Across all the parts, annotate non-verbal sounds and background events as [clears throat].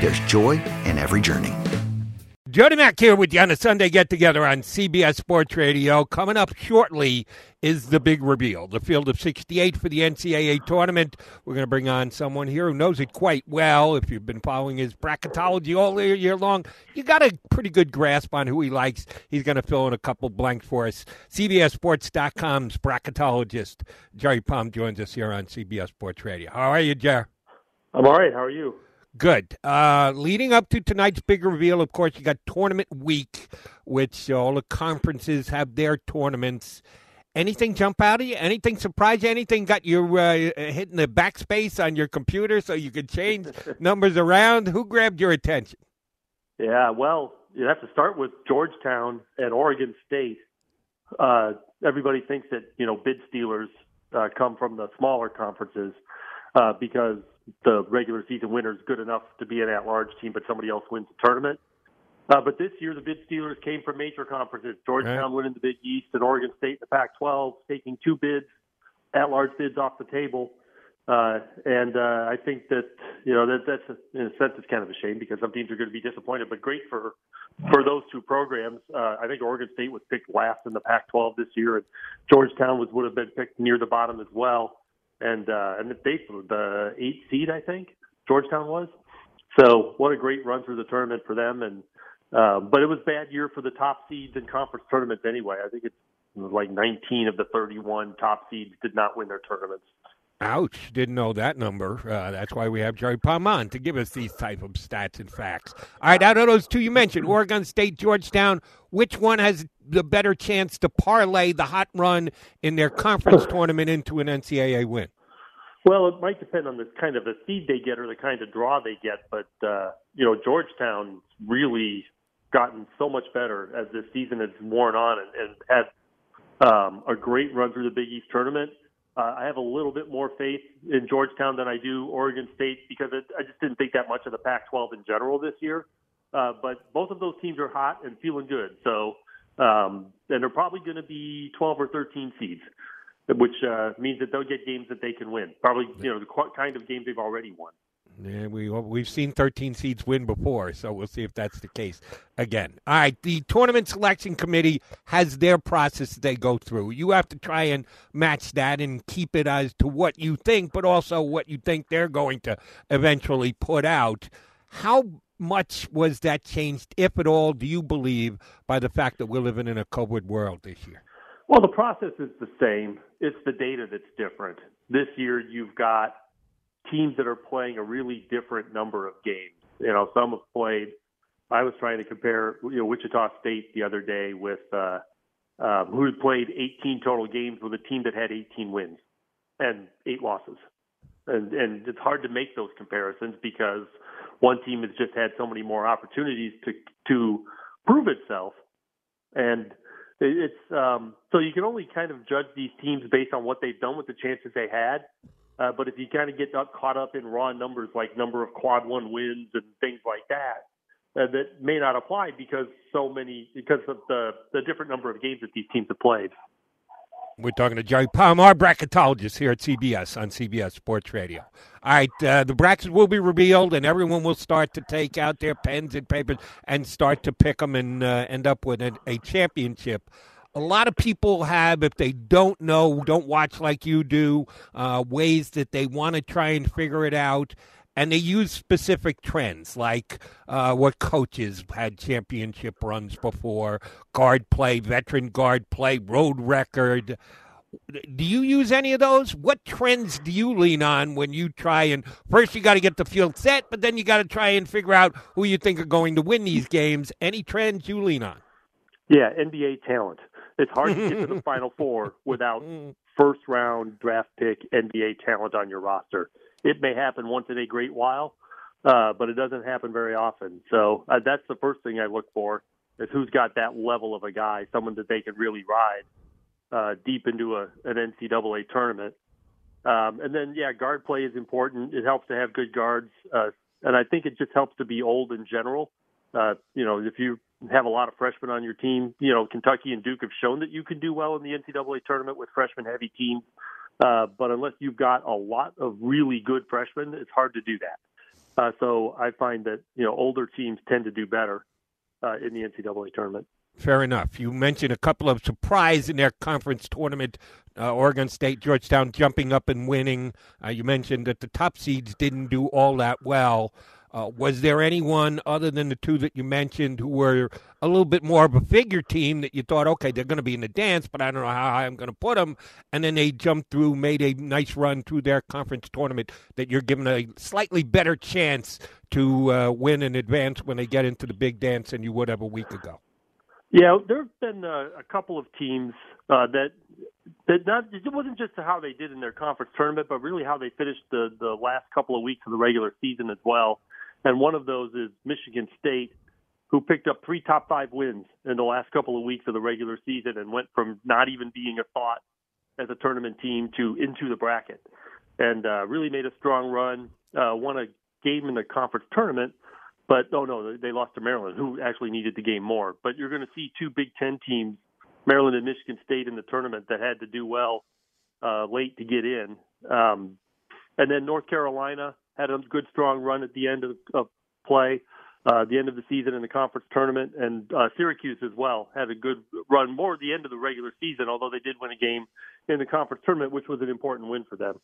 there's joy in every journey. Jody Mac here with you on a Sunday get together on CBS Sports Radio. Coming up shortly is the big reveal, the field of 68 for the NCAA tournament. We're going to bring on someone here who knows it quite well. If you've been following his bracketology all year long, you got a pretty good grasp on who he likes. He's going to fill in a couple blanks for us. CBSSports.com's bracketologist Jerry Palm joins us here on CBS Sports Radio. How are you, Jerry? I'm all right. How are you? Good. Uh, leading up to tonight's big reveal, of course, you got tournament week, which all the conferences have their tournaments. Anything jump out at you? Anything surprise you? Anything got you uh, hitting the backspace on your computer so you could change [laughs] numbers around? Who grabbed your attention? Yeah, well, you have to start with Georgetown and Oregon State. Uh, everybody thinks that you know bid stealers uh, come from the smaller conferences uh, because the regular season winner is good enough to be an at-large team, but somebody else wins the tournament. Uh, but this year, the bid stealers came from major conferences. Georgetown right. winning the Big East, and Oregon State in the Pac-12 taking two bids, at-large bids off the table. Uh, and uh, I think that you know that that's a, in a sense it's kind of a shame because some teams are going to be disappointed, but great for for those two programs. Uh, I think Oregon State was picked last in the Pac-12 this year, and Georgetown was would have been picked near the bottom as well and uh, and they the eight seed I think Georgetown was. So what a great run through the tournament for them, and uh, but it was bad year for the top seeds in conference tournaments anyway. I think it's like 19 of the 31 top seeds did not win their tournaments. Ouch! Didn't know that number. Uh, that's why we have Jerry Palm to give us these type of stats and facts. All right, out of those two you mentioned, Oregon State, Georgetown, which one has the better chance to parlay the hot run in their conference [coughs] tournament into an NCAA win? Well, it might depend on the kind of the seed they get or the kind of draw they get, but uh, you know Georgetown's really gotten so much better as this season has worn on and, and had um, a great run through the Big East tournament. Uh, I have a little bit more faith in Georgetown than I do Oregon State because it, I just didn't think that much of the Pac-12 in general this year. Uh, but both of those teams are hot and feeling good. So, um, and they're probably going to be 12 or 13 seeds, which uh, means that they'll get games that they can win. Probably, you know, the kind of games they've already won. Yeah, we we've seen 13 seeds win before, so we'll see if that's the case again. All right, the tournament selection committee has their process they go through. You have to try and match that and keep it as to what you think, but also what you think they're going to eventually put out. How much was that changed, if at all, do you believe, by the fact that we're living in a COVID world this year? Well, the process is the same. It's the data that's different. This year, you've got teams that are playing a really different number of games. You know, some have played. I was trying to compare, you know, Wichita State the other day with uh, um, who played 18 total games with a team that had 18 wins and eight losses. And and it's hard to make those comparisons because one team has just had so many more opportunities to to prove itself, and it's um, so you can only kind of judge these teams based on what they've done with the chances they had. Uh, but if you kind of get up, caught up in raw numbers like number of quad one wins and things like that, uh, that may not apply because so many because of the the different number of games that these teams have played. We're talking to Jerry Palmer, bracketologist here at CBS on CBS Sports Radio. All right, uh, the brackets will be revealed, and everyone will start to take out their pens and papers and start to pick them and uh, end up with a, a championship a lot of people have, if they don't know, don't watch like you do, uh, ways that they want to try and figure it out. And they use specific trends like uh, what coaches had championship runs before, guard play, veteran guard play, road record. Do you use any of those? What trends do you lean on when you try and first you got to get the field set, but then you got to try and figure out who you think are going to win these games? Any trends you lean on? Yeah, NBA talent. It's hard to get to the [laughs] Final Four without first round draft pick NBA talent on your roster. It may happen once in a great while, uh, but it doesn't happen very often. So uh, that's the first thing I look for is who's got that level of a guy, someone that they can really ride uh, deep into a, an NCAA tournament. Um, and then, yeah, guard play is important. It helps to have good guards, uh, and I think it just helps to be old in general. Uh, you know, if you have a lot of freshmen on your team. You know, Kentucky and Duke have shown that you can do well in the NCAA tournament with freshman heavy teams. Uh, but unless you've got a lot of really good freshmen, it's hard to do that. Uh, so I find that you know older teams tend to do better uh, in the NCAA tournament. Fair enough. You mentioned a couple of surprise in their conference tournament. Uh, Oregon State, Georgetown jumping up and winning. Uh, you mentioned that the top seeds didn't do all that well. Uh, was there anyone other than the two that you mentioned who were a little bit more of a figure team that you thought, okay, they're going to be in the dance, but I don't know how high I'm going to put them, and then they jumped through, made a nice run through their conference tournament that you're given a slightly better chance to uh, win in advance when they get into the big dance than you would have a week ago? Yeah, there have been uh, a couple of teams uh, that that not it wasn't just how they did in their conference tournament, but really how they finished the the last couple of weeks of the regular season as well and one of those is Michigan State, who picked up three top five wins in the last couple of weeks of the regular season and went from not even being a thought as a tournament team to into the bracket, and uh, really made a strong run. Uh, won a game in the conference tournament, but oh no, they lost to Maryland, who actually needed the game more. But you're going to see two Big Ten teams, Maryland and Michigan State, in the tournament that had to do well uh, late to get in. Um, and then North Carolina had a good strong run at the end of, of play, uh, the end of the season in the conference tournament, and uh, Syracuse as well had a good run more at the end of the regular season, although they did win a game in the conference tournament, which was an important win for them.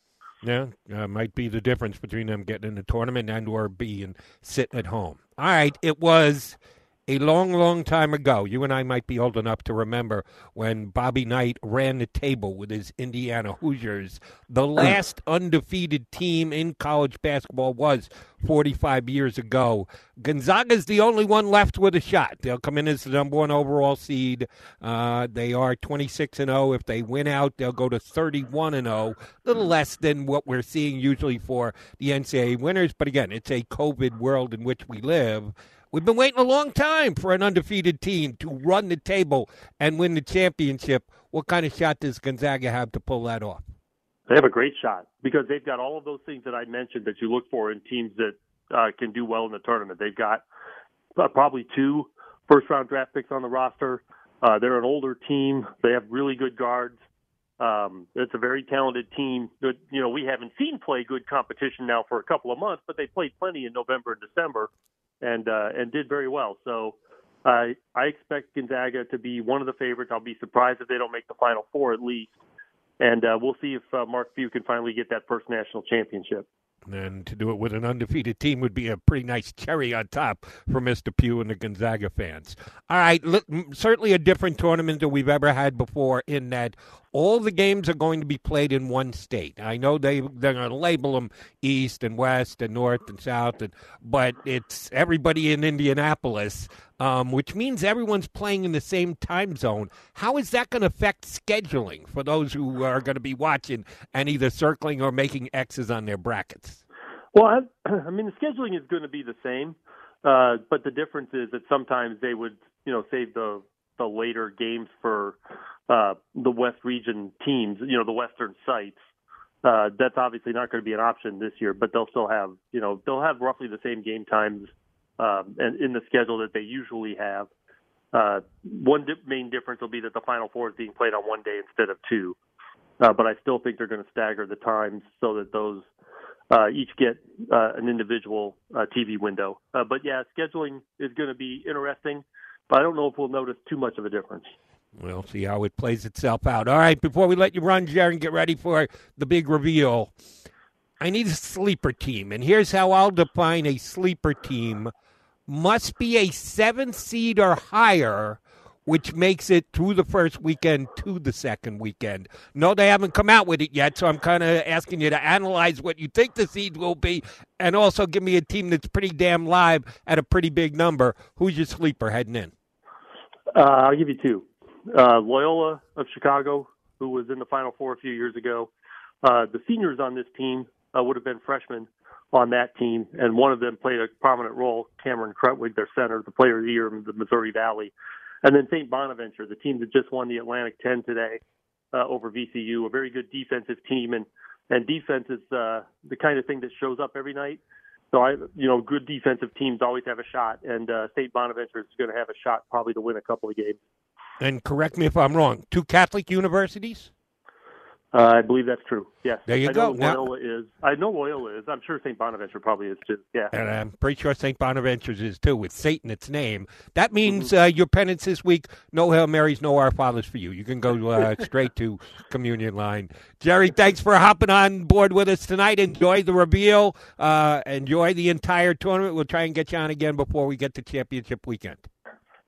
Yeah, uh, might be the difference between them getting in the tournament and or being sitting at home. All right, it was a long, long time ago, you and I might be old enough to remember when Bobby Knight ran the table with his Indiana Hoosiers. The [clears throat] last undefeated team in college basketball was 45 years ago. Gonzaga's the only one left with a shot. They'll come in as the number one overall seed. Uh, they are 26 and 0. If they win out, they'll go to 31 and 0. A little less than what we're seeing usually for the NCAA winners. But again, it's a COVID world in which we live. We've been waiting a long time for an undefeated team to run the table and win the championship. What kind of shot does Gonzaga have to pull that off? They have a great shot because they've got all of those things that I mentioned that you look for in teams that uh, can do well in the tournament. They've got uh, probably two first round draft picks on the roster. Uh, they're an older team. They have really good guards. Um, it's a very talented team. You know, we haven't seen play good competition now for a couple of months, but they played plenty in November and December and uh, and did very well. So uh, I expect Gonzaga to be one of the favorites. I'll be surprised if they don't make the Final Four at least, and uh, we'll see if uh, Mark Few can finally get that first national championship. And to do it with an undefeated team would be a pretty nice cherry on top for Mr. Few and the Gonzaga fans. All right, certainly a different tournament than we've ever had before in that all the games are going to be played in one state. I know they they're going to label them East and West and North and South, and, but it's everybody in Indianapolis, um, which means everyone's playing in the same time zone. How is that going to affect scheduling for those who are going to be watching and either circling or making X's on their brackets? Well, I, [clears throat] I mean, the scheduling is going to be the same, uh, but the difference is that sometimes they would, you know, save the the later games for uh, the West region teams, you know, the Western sites. Uh, that's obviously not going to be an option this year, but they'll still have, you know, they'll have roughly the same game times um, and in the schedule that they usually have. Uh, one di- main difference will be that the Final Four is being played on one day instead of two. Uh, but I still think they're going to stagger the times so that those uh, each get uh, an individual uh, TV window. Uh, but yeah, scheduling is going to be interesting, but I don't know if we'll notice too much of a difference. We'll see how it plays itself out. All right, before we let you run, Jaron, get ready for the big reveal. I need a sleeper team, and here's how I'll define a sleeper team: must be a seven seed or higher which makes it through the first weekend to the second weekend. No, they haven't come out with it yet, so I'm kind of asking you to analyze what you think the seeds will be, and also give me a team that's pretty damn live at a pretty big number. Who's your sleeper heading in? Uh, I'll give you two. Uh, Loyola of Chicago, who was in the Final Four a few years ago. Uh, the seniors on this team uh, would have been freshmen on that team, and one of them played a prominent role. Cameron Krutwig, their center, the player of the year in the Missouri Valley. And then St. Bonaventure, the team that just won the Atlantic 10 today uh, over VCU, a very good defensive team, and and defense is uh, the kind of thing that shows up every night. So I, you know, good defensive teams always have a shot, and uh, St. Bonaventure is going to have a shot probably to win a couple of games. And correct me if I'm wrong. Two Catholic universities. Uh, I believe that's true. Yes. There you I go. Know Loyola now, is. I know Loyola is. I'm sure St. Bonaventure probably is too. Yeah. And I'm pretty sure St. Bonaventure's is too, with Satan its name. That means mm-hmm. uh, your penance this week: no Hail Marys, no Our Fathers for you. You can go uh, [laughs] straight to communion line. Jerry, thanks for hopping on board with us tonight. Enjoy the reveal. Uh, enjoy the entire tournament. We'll try and get you on again before we get to championship weekend.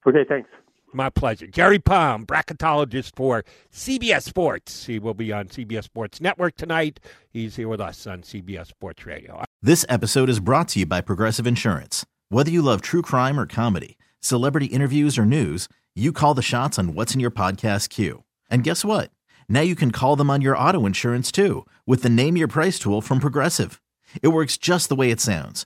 Okay. Thanks. My pleasure. Jerry Palm, bracketologist for CBS Sports. He will be on CBS Sports Network tonight. He's here with us on CBS Sports Radio. This episode is brought to you by Progressive Insurance. Whether you love true crime or comedy, celebrity interviews or news, you call the shots on what's in your podcast queue. And guess what? Now you can call them on your auto insurance too with the Name Your Price tool from Progressive. It works just the way it sounds